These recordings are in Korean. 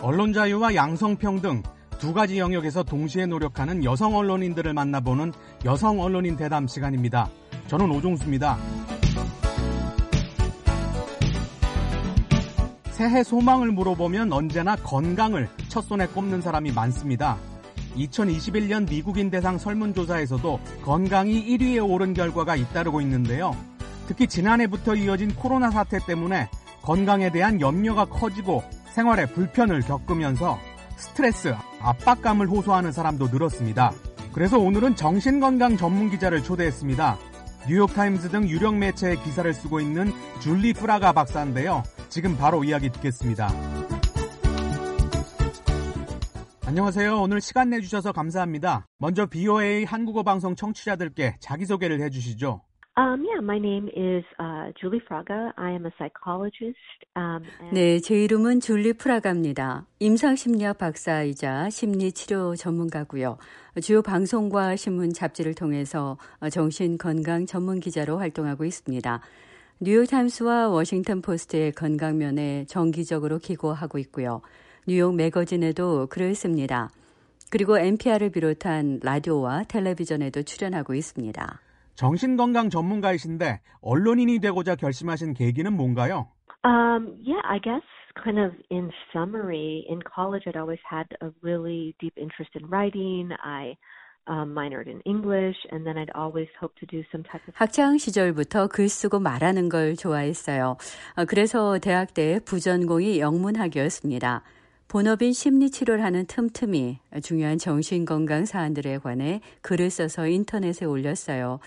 언론 자유와 양성평등 두 가지 영역에서 동시에 노력하는 여성 언론인들을 만나보는 여성 언론인 대담 시간입니다. 저는 오종수입니다. 새해 소망을 물어보면 언제나 건강을 첫손에 꼽는 사람이 많습니다. 2021년 미국인 대상 설문조사에서도 건강이 1위에 오른 결과가 잇따르고 있는데요. 특히 지난해부터 이어진 코로나 사태 때문에 건강에 대한 염려가 커지고 생활에 불편을 겪으면서 스트레스, 압박감을 호소하는 사람도 늘었습니다. 그래서 오늘은 정신건강 전문 기자를 초대했습니다. 뉴욕타임즈 등 유력 매체의 기사를 쓰고 있는 줄리 프라가 박사인데요. 지금 바로 이야기 듣겠습니다. 안녕하세요. 오늘 시간 내주셔서 감사합니다. 먼저 BOA 한국어 방송 청취자들께 자기소개를 해주시죠. Um, yeah, my name is uh, Julie Fraga. I am a psychologist. Um, 네, 제 이름은 줄리 프라가입니다. 임상심리학 박사이자 심리치료 전문가고요. 주요 방송과 신문 잡지를 통해서 정신건강 전문 기자로 활동하고 있습니다. 뉴욕타임스와 워싱턴 포스트의 건강면에 정기적으로 기고하고 있고요. 뉴욕 매거진에도 글을 씁니다. 그리고 NPR을 비롯한 라디오와 텔레비전에도 출연하고 있습니다. 정신건강 전문가이신데 언론인이 되고자 결심하신 계기는 뭔가요? Um, yeah, I guess kind of in summary, in college I'd always had a really deep interest in writing. I um, minored in English, and then I'd always hoped to do some type of. 학창 시절부터 글 쓰고 말하는 걸 좋아했어요. 그래서 대학 때 부전공이 영문학이었습니다. 본업인 심리치료를 하는 틈틈이 중요한 정신건강 사안들에 관해 글을 써서 인터넷에 올렸어요.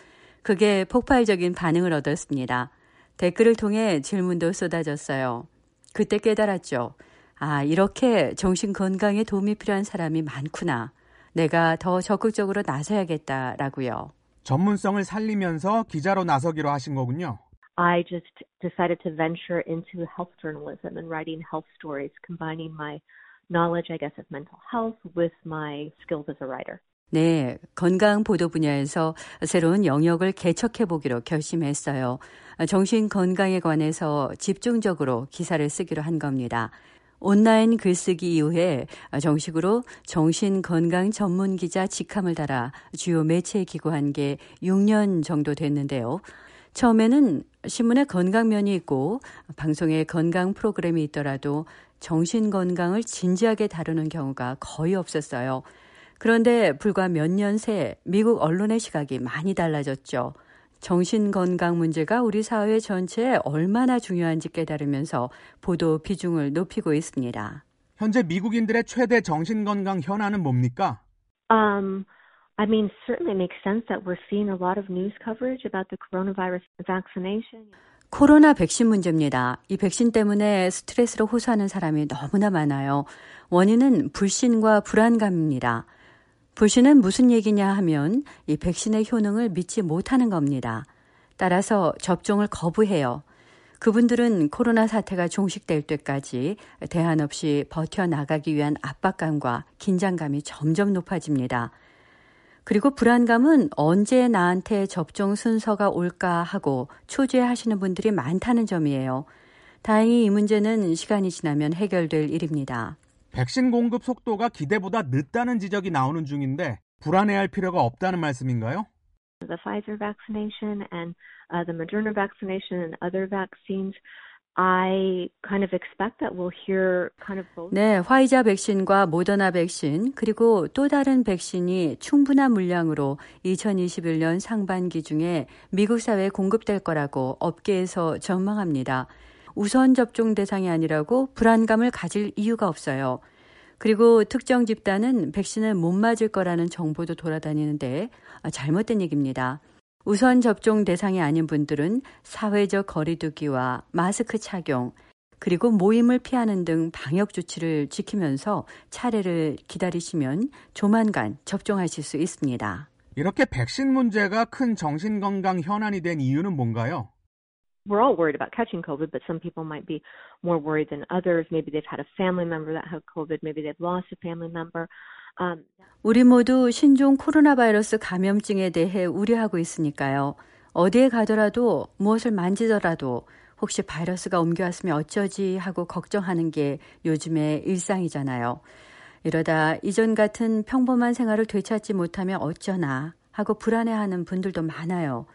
그게 폭발적인 반응을 얻었습니다. 댓글을 통해 질문도 쏟아졌어요. 그때 깨달았죠. 아, 이렇게 정신 건강에 도움이 필요한 사람이 많구나. 내가 더 적극적으로 나서야겠다라고요. 전문성을 살리면서 기자로 나서기로 하신 거군요. I just decided to venture into health journalism and writing health stories, combining my knowledge, I guess, of mental health with my skills as a writer. 네, 건강 보도 분야에서 새로운 영역을 개척해 보기로 결심했어요. 정신 건강에 관해서 집중적으로 기사를 쓰기로 한 겁니다. 온라인 글쓰기 이후에 정식으로 정신 건강 전문 기자 직함을 달아 주요 매체에 기고한 게 6년 정도 됐는데요. 처음에는 신문에 건강면이 있고 방송에 건강 프로그램이 있더라도 정신 건강을 진지하게 다루는 경우가 거의 없었어요. 그런데 불과 몇 년 새 미국 언론의 시각이 많이 달라졌죠. 정신 건강 문제가 우리 사회 전체에 얼마나 중요한지 깨달으면서 보도 비중을 높이고 있습니다. 현재 미국인들의 최대 정신 건강 현안은 뭡니까? Um, I mean, certainly makes sense that we're seeing a lot of news coverage about the coronavirus vaccination. 코로나 백신 문제입니다. 이 백신 때문에 스트레스로 호소하는 사람이 너무나 많아요. 원인은 불신과 불안감입니다. 불신은 무슨 얘기냐 하면 이 백신의 효능을 믿지 못하는 겁니다. 따라서 접종을 거부해요. 그분들은 코로나 사태가 종식될 때까지 대안 없이 버텨나가기 위한 압박감과 긴장감이 점점 높아집니다. 그리고 불안감은 언제 나한테 접종 순서가 올까 하고 초조해하시는 분들이 많다는 점이에요. 다행히 이 문제는 시간이 지나면 해결될 일입니다. 백신 공급 속도가 기대보다 늦다는 지적이 나오는 중인데 불안해할 필요가 없다는 말씀인가요? The Pfizer vaccination and uh, the Moderna vaccination and other vaccines I kind of expect that we'll hear kind of both. 네, 화이자 백신과 모더나 백신 그리고 또 다른 백신이 충분한 물량으로 2021년 상반기 중에 미국 사회에 공급될 거라고 업계에서 전망합니다. 우선 접종 대상이 아니라고 불안감을 가질 이유가 없어요. 그리고 특정 집단은 백신을 못 맞을 거라는 정보도 돌아다니는데 잘못된 얘기입니다. 우선 접종 대상이 아닌 분들은 사회적 거리두기와 마스크 착용, 그리고 모임을 피하는 등 방역 조치를 지키면서 차례를 기다리시면 조만간 접종하실 수 있습니다. 이렇게 백신 문제가 큰 정신건강 현안이 된 이유는 뭔가요? We're all worried about catching COVID, but some people might be more worried than others. Maybe they've had a family member that had COVID. Maybe they've lost a family member. Um, 우리 모두 신종 코로나 바이러스 감염증에 대해 우려하고 있으니까요. 어디에 가더라도 무엇을 만지더라도 혹시 바이러스가 옮겨왔으면 어쩌지 하고 걱정하는 게 요즘의 일상이잖아요. 이러다 이전 같은 평범한 생활을 되찾지 못하면 어쩌나 하고 불안해하는 분들도 많아요.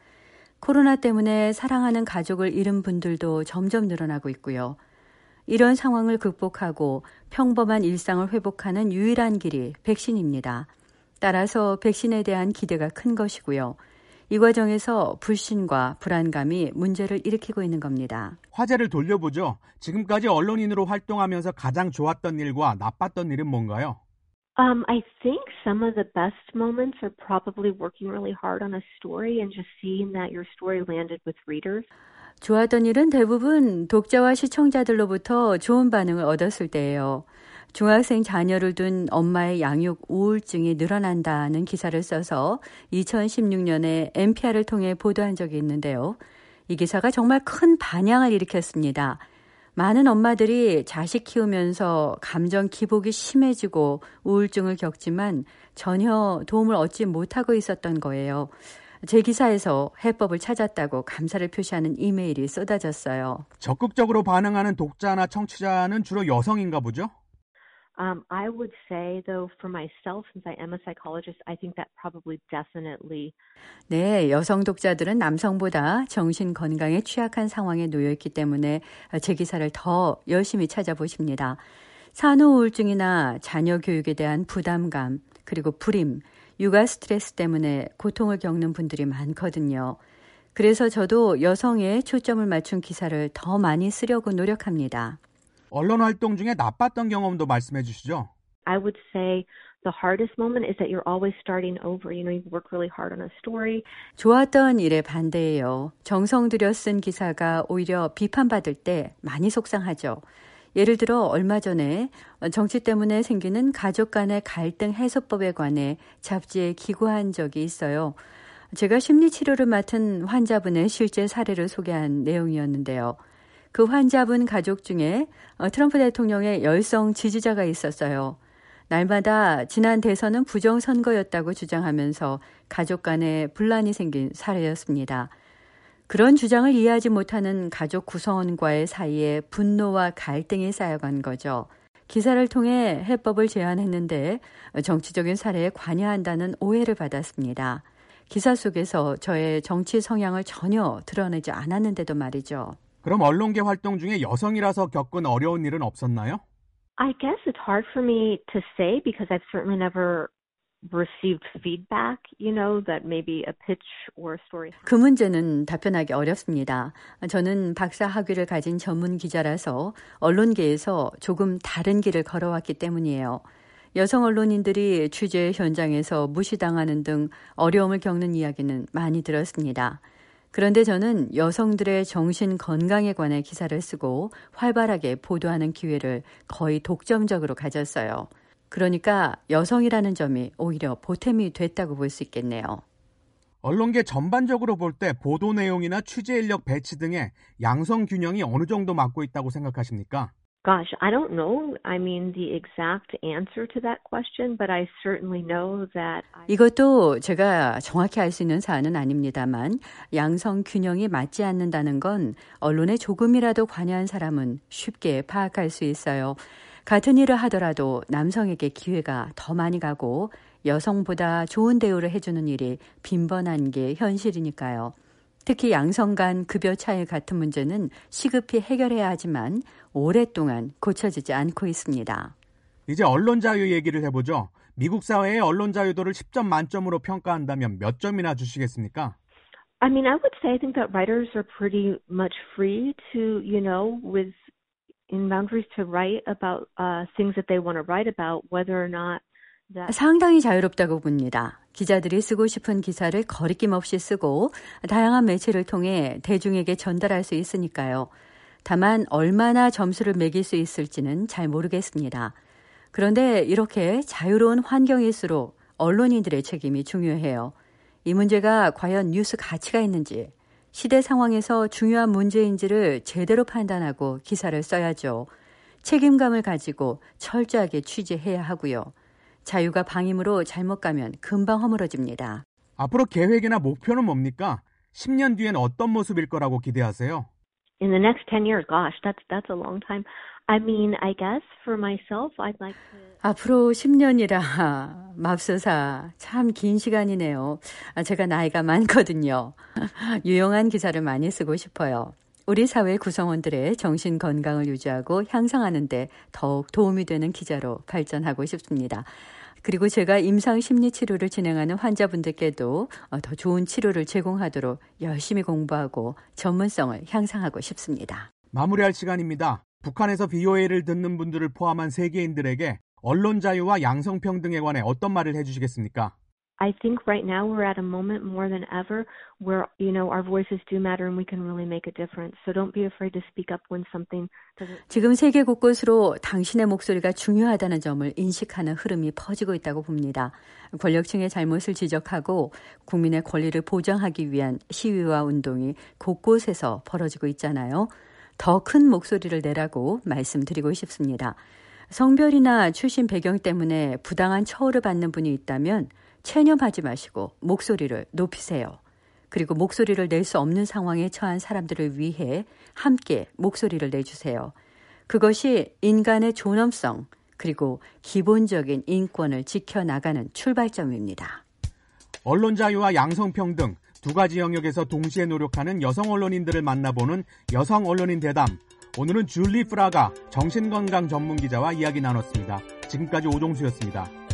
코로나 때문에 사랑하는 가족을 잃은 분들도 점점 늘어나고 있고요. 이런 상황을 극복하고 평범한 일상을 회복하는 유일한 길이 백신입니다. 따라서 백신에 대한 기대가 큰 것이고요. 이 과정에서 불신과 불안감이 문제를 일으키고 있는 겁니다. 화제를 돌려보죠. 지금까지 언론인으로 활동하면서 가장 좋았던 일과 나빴던 일은 뭔가요? Um, I think some of the best moments are probably working really hard on a story and just seeing that your story landed with readers. 좋았던 일은 대부분 독자와 시청자들로부터 좋은 반응을 얻었을 때예요. 중학생 자녀를 둔 엄마의 양육 우울증이 늘어난다는 기사를 써서 2016년에 NPR을 통해 보도한 적이 있는데요. 이 기사가 정말 큰 반향을 일으켰습니다. 많은 엄마들이 자식 키우면서 감정 기복이 심해지고 우울증을 겪지만 전혀 도움을 얻지 못하고 있었던 거예요. 제 기사에서 해법을 찾았다고 감사를 표시하는 이메일이 쏟아졌어요. 적극적으로 반응하는 독자나 청취자는 주로 여성인가 보죠? Um, I would say, though, for myself, since I am a psychologist, I think that probably definitely. 네, 여성 독자들은 남성보다 정신 건강에 취약한 상황에 놓여 있기 때문에 제 기사를 더 열심히 찾아보십니다. 산후 우울증이나 자녀 교육에 대한 부담감, 그리고 불임, 육아 스트레스 때문에 고통을 겪는 분들이 많거든요. 그래서 저도 여성에 초점을 맞춘 기사를 더 많이 쓰려고 노력합니다. 언론 활동 중에 나빴던 경험도 말씀해 주시죠. I would say the hardest moment is that you're always starting over. You know, you work really hard on a story. 좋았던 일의 반대예요. 정성 들여 쓴 기사가 오히려 비판받을 때 많이 속상하죠. 예를 들어 얼마 전에 정치 때문에 생기는 가족 간의 갈등 해소법에 관해 잡지에 기고한 적이 있어요. 제가 심리 치료를 맡은 환자분의 실제 사례를 소개한 내용이었는데요. 그 환자분 가족 중에 어, 트럼프 대통령의 열성 지지자가 있었어요. 날마다 지난 대선은 부정선거였다고 주장하면서 가족 간에 분란이 생긴 사례였습니다. 그런 주장을 이해하지 못하는 가족 구성원과의 사이에 분노와 갈등이 쌓여간 거죠. 기사를 통해 해법을 제안했는데 정치적인 사례에 관여한다는 오해를 받았습니다. 기사 속에서 저의 정치 성향을 전혀 드러내지 않았는데도 말이죠. 그럼 언론계 활동 중에 여성이라서 겪은 어려운 일은 없었나요? I guess it's hard for me to say because I've certainly never received feedback, you know, that maybe a pitch or a story. 그 문제는 답변하기 어렵습니다. 저는 박사 학위를 가진 전문 기자라서 언론계에서 조금 다른 길을 걸어왔기 때문이에요. 여성 언론인들이 취재 현장에서 무시당하는 등 어려움을 겪는 이야기는 많이 들었습니다. 그런데 저는 여성들의 정신 건강에 관해 기사를 쓰고 활발하게 보도하는 기회를 거의 독점적으로 가졌어요. 그러니까 여성이라는 점이 오히려 보탬이 됐다고 볼 수 있겠네요. 언론계 전반적으로 볼 때 보도 내용이나 취재 인력 배치 등의 양성 균형이 어느 정도 맞고 있다고 생각하십니까? Gosh, I don't know. I mean the exact answer to that question, but I certainly know that. 이것도 제가 정확히 알 수 있는 사안은 아닙니다만 양성 균형이 맞지 않는다는 건 언론에 조금이라도 관여한 사람은 쉽게 파악할 수 있어요. 같은 일을 하더라도 남성에게 기회가 더 많이 가고 여성보다 좋은 대우를 해주는 일이 빈번한 게 현실이니까요. 특히 양성 간 급여 차이 같은 문제는 시급히 해결해야 하지만 오랫동안 고쳐지지 않고 있습니다. 이제 언론 자유 얘기를 해보죠. 미국 사회의 언론 자유도를 10점 만점으로 평가한다면 몇 점이나 주시겠습니까? I mean, I would say I think that writers are pretty much free to, you know, with in boundaries to write about uh, things that they want to write about, whether or not 상당히 자유롭다고 봅니다. 기자들이 쓰고 싶은 기사를 거리낌 없이 쓰고 다양한 매체를 통해 대중에게 전달할 수 있으니까요. 다만 얼마나 점수를 매길 수 있을지는 잘 모르겠습니다. 그런데 이렇게 자유로운 환경일수록 언론인들의 책임이 중요해요. 이 문제가 과연 뉴스 가치가 있는지, 시대 상황에서 중요한 문제인지를 제대로 판단하고 기사를 써야죠. 책임감을 가지고 철저하게 취재해야 하고요. 자유가 방임으로 잘못 가면 금방 허물어집니다. 앞으로 계획이나 목표는 뭡니까? 10년 뒤엔 어떤 모습일 거라고 기대하세요? in the next 10 years, gosh, that's that's a long time. I mean, I guess for myself, I'd like to 앞으로 10년이라 맙소사 참 긴 시간이네요. 제가 나이가 많거든요. 유용한 기사를 많이 쓰고 싶어요. 우리 사회 구성원들의 정신 건강을 유지하고 향상하는 데 더욱 도움이 되는 기자로 발전하고 싶습니다. 그리고 제가 임상 심리 치료를 진행하는 환자분들께도 더 좋은 치료를 제공하도록 열심히 공부하고 전문성을 향상하고 싶습니다. 마무리할 시간입니다. 북한에서 BOA를 듣는 분들을 포함한 세계인들에게 언론 자유와 양성평등에 관해 어떤 말을 해주시겠습니까? I think right now we're at a moment more than ever where, you know, our voices do matter and we can really make a difference. So don't be afraid to speak up when something doesn't. 지금 세계 곳곳으로 당신의 목소리가 중요하다는 점을 인식하는 흐름이 퍼지고 있다고 봅니다. 권력층의 잘못을 지적하고 국민의 권리를 보장하기 위한 시위와 운동이 곳곳에서 벌어지고 있잖아요. 더 큰 목소리를 내라고 말씀드리고 싶습니다. 성별이나 출신 배경 때문에 부당한 처우를 받는 분이 있다면 체념하지 마시고 목소리를 높이세요. 그리고 목소리를 낼 수 없는 상황에 처한 사람들을 위해 함께 목소리를 내주세요. 그것이 인간의 존엄성 그리고 기본적인 인권을 지켜나가는 출발점입니다. 언론 자유와 양성평등 두 가지 영역에서 동시에 노력하는 여성 언론인들을 만나보는 여성 언론인 대담. 오늘은 줄리 프라가 정신건강 전문 기자와 이야기 나눴습니다. 지금까지 오종수였습니다.